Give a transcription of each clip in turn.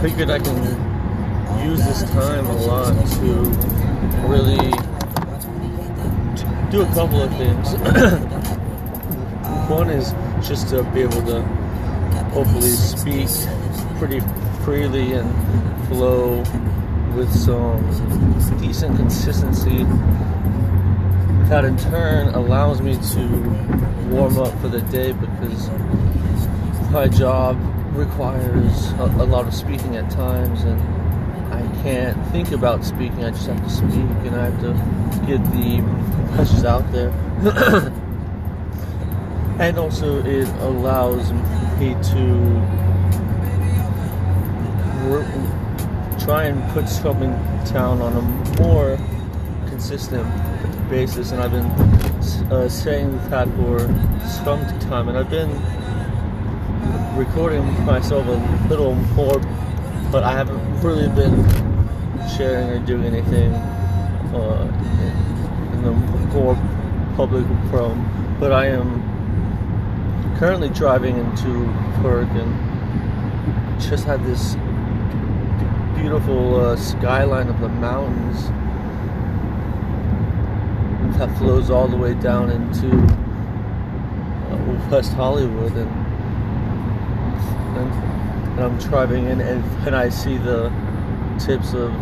figured I can use this time a lot to really do a couple of things. One is just to be able to hopefully speak pretty freely and flow with some decent consistency. That in turn allows me to warm up for the day because my job requires a, a lot of speaking at times and I can't think about speaking, I just have to speak and I have to get the messages out there. and also, it allows me to try and put something down on a more consistent basis. And I've been uh, saying that for some time, and I've been recording myself a little more, but I haven't really been sharing or doing anything uh, in the more public realm. But I am currently driving into work and just had this beautiful uh, skyline of the mountains that flows all the way down into uh, West Hollywood, and, and, I'm driving in, and, and I see the tips of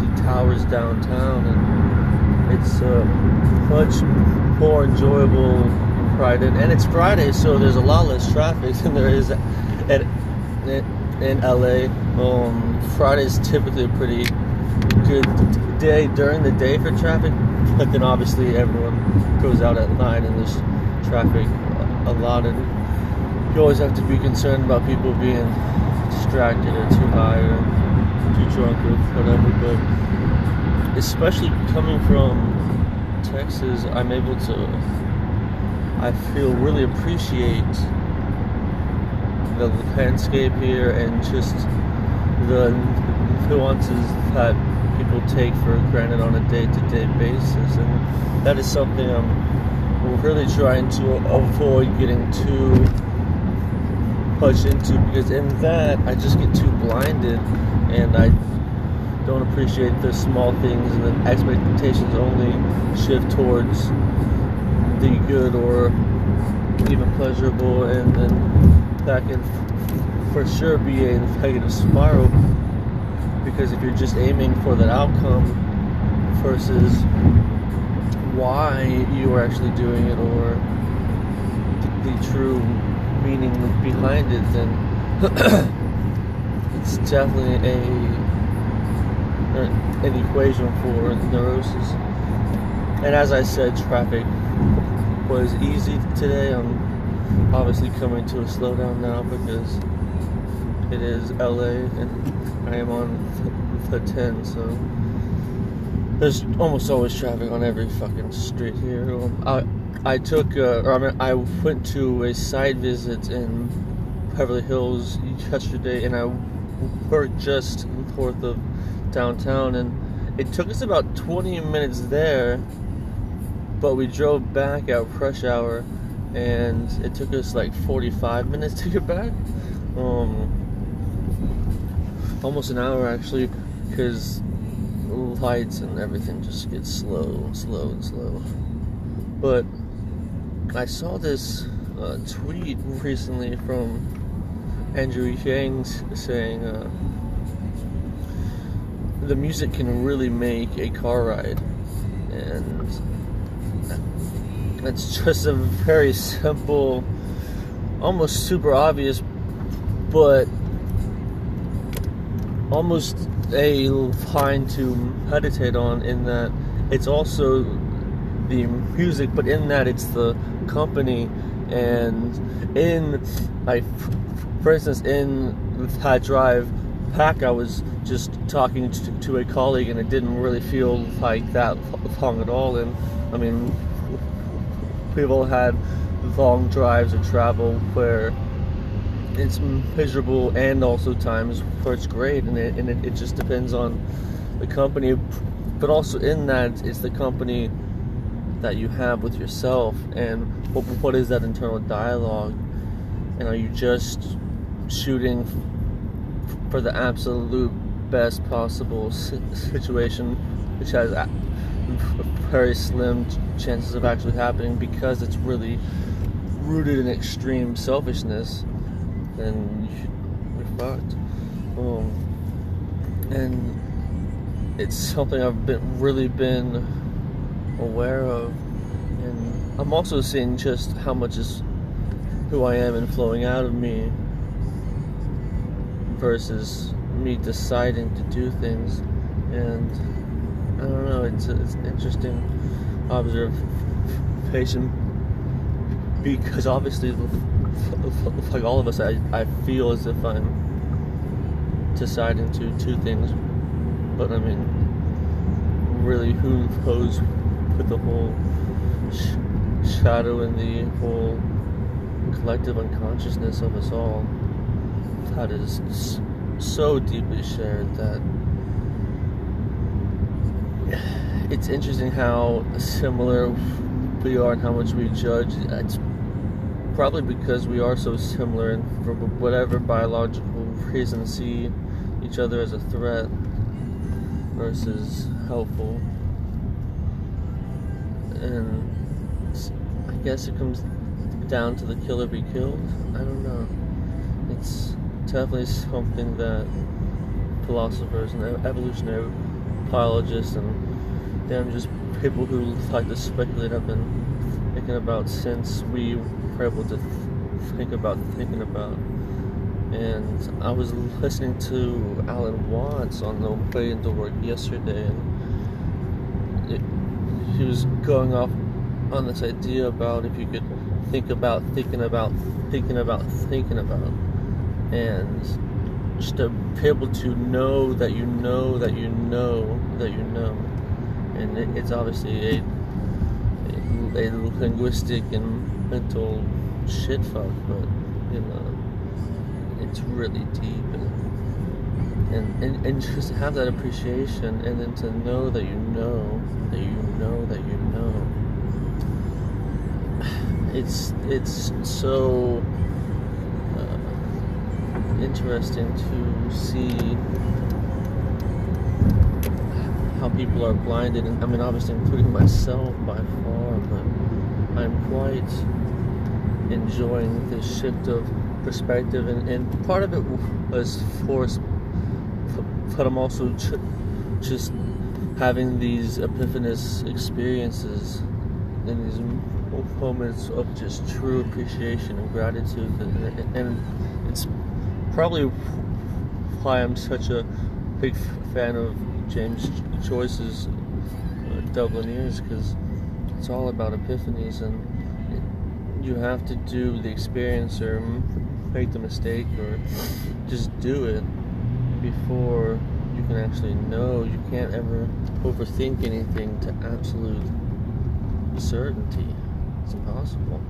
the towers downtown, and it's uh, much more enjoyable ride. And, and it's Friday, so there's a lot less traffic than there is at, at in LA. Um, is typically a pretty good day during the day for traffic, but then obviously everyone goes out at night and there's traffic a lot, and you always have to be concerned about people being distracted or too high or too drunk or whatever. But especially coming from Texas, I'm able to. I feel really appreciate the landscape here and just the nuances that people take for granted on a day-to-day basis and that is something I'm really trying to avoid getting too much into because in that I just get too blinded and I don't appreciate the small things and the expectations only shift towards the good or even pleasurable and then that can for sure be a negative spiral because if you're just aiming for that outcome versus why you are actually doing it or the true meaning behind it then it's definitely a er, an equation for neurosis. And as I said traffic was easy today. I'm obviously coming to a slowdown now because it is LA and I am on the 10, so there's almost always traffic on every fucking street here. I I took, uh, or I mean, I went to a side visit in Beverly Hills yesterday, and I worked just north of downtown, and it took us about 20 minutes there, but we drove back at rush hour and it took us like 45 minutes to get back. Um, almost an hour actually, because lights and everything just gets slow slow and slow. But I saw this uh, tweet recently from Andrew Yang saying uh, the music can really make a car ride, and it's just a very simple, almost super obvious, but almost a line to meditate on in that it's also the music, but in that it's the company. And in, like, for instance, in that drive back, I was just talking to, to a colleague, and it didn't really feel like that long at all. And I mean, we've all had long drives or travel where it's miserable and also times where it's great and it, and it, it just depends on the company. But also in that it's the company that you have with yourself and what, what is that internal dialogue? And are you just shooting for the absolute best possible situation which has very slim chances of actually happening because it's really rooted in extreme selfishness then you're fucked um, and it's something I've been really been aware of, and I'm also seeing just how much is who I am and flowing out of me versus me deciding to do things, and I don't know. It's it's interesting observation because obviously, like all of us, I, I feel as if I'm deciding to two things. But I mean, really, who knows with the whole sh- shadow and the whole collective unconsciousness of us all that is so deeply shared that it's interesting how similar we are and how much we judge. It's probably because we are so similar and for whatever biological reason see each other as a threat versus helpful. And I guess it comes down to the killer be killed. I don't know. It's definitely something that philosophers and evolutionary biologists and damn just people who like to speculate have been thinking about since we were able to think about thinking about. And I was listening to Alan Watts on the way into work yesterday, and it, he was going off on this idea about if you could think about thinking about thinking about thinking about, and just to be able to know that you know that you know that you know, and it, it's obviously a, a, a linguistic and mental shit fuck, but you know it's really deep and, and, and, and just have that appreciation and then to know that you know that you know that you know. It's it's so uh, interesting to see how people are blinded and I mean obviously including myself by far but I'm quite enjoying this shift of perspective, and, and part of it was forced, but I'm also just having these epiphanous experiences and these moments of just true appreciation and gratitude, and, and it's probably why I'm such a big fan of James Joyce's uh, Dubliners because it's all about epiphanies and you have to do the experience or make the mistake or just do it before you can actually know. You can't ever overthink anything to absolute certainty. It's impossible.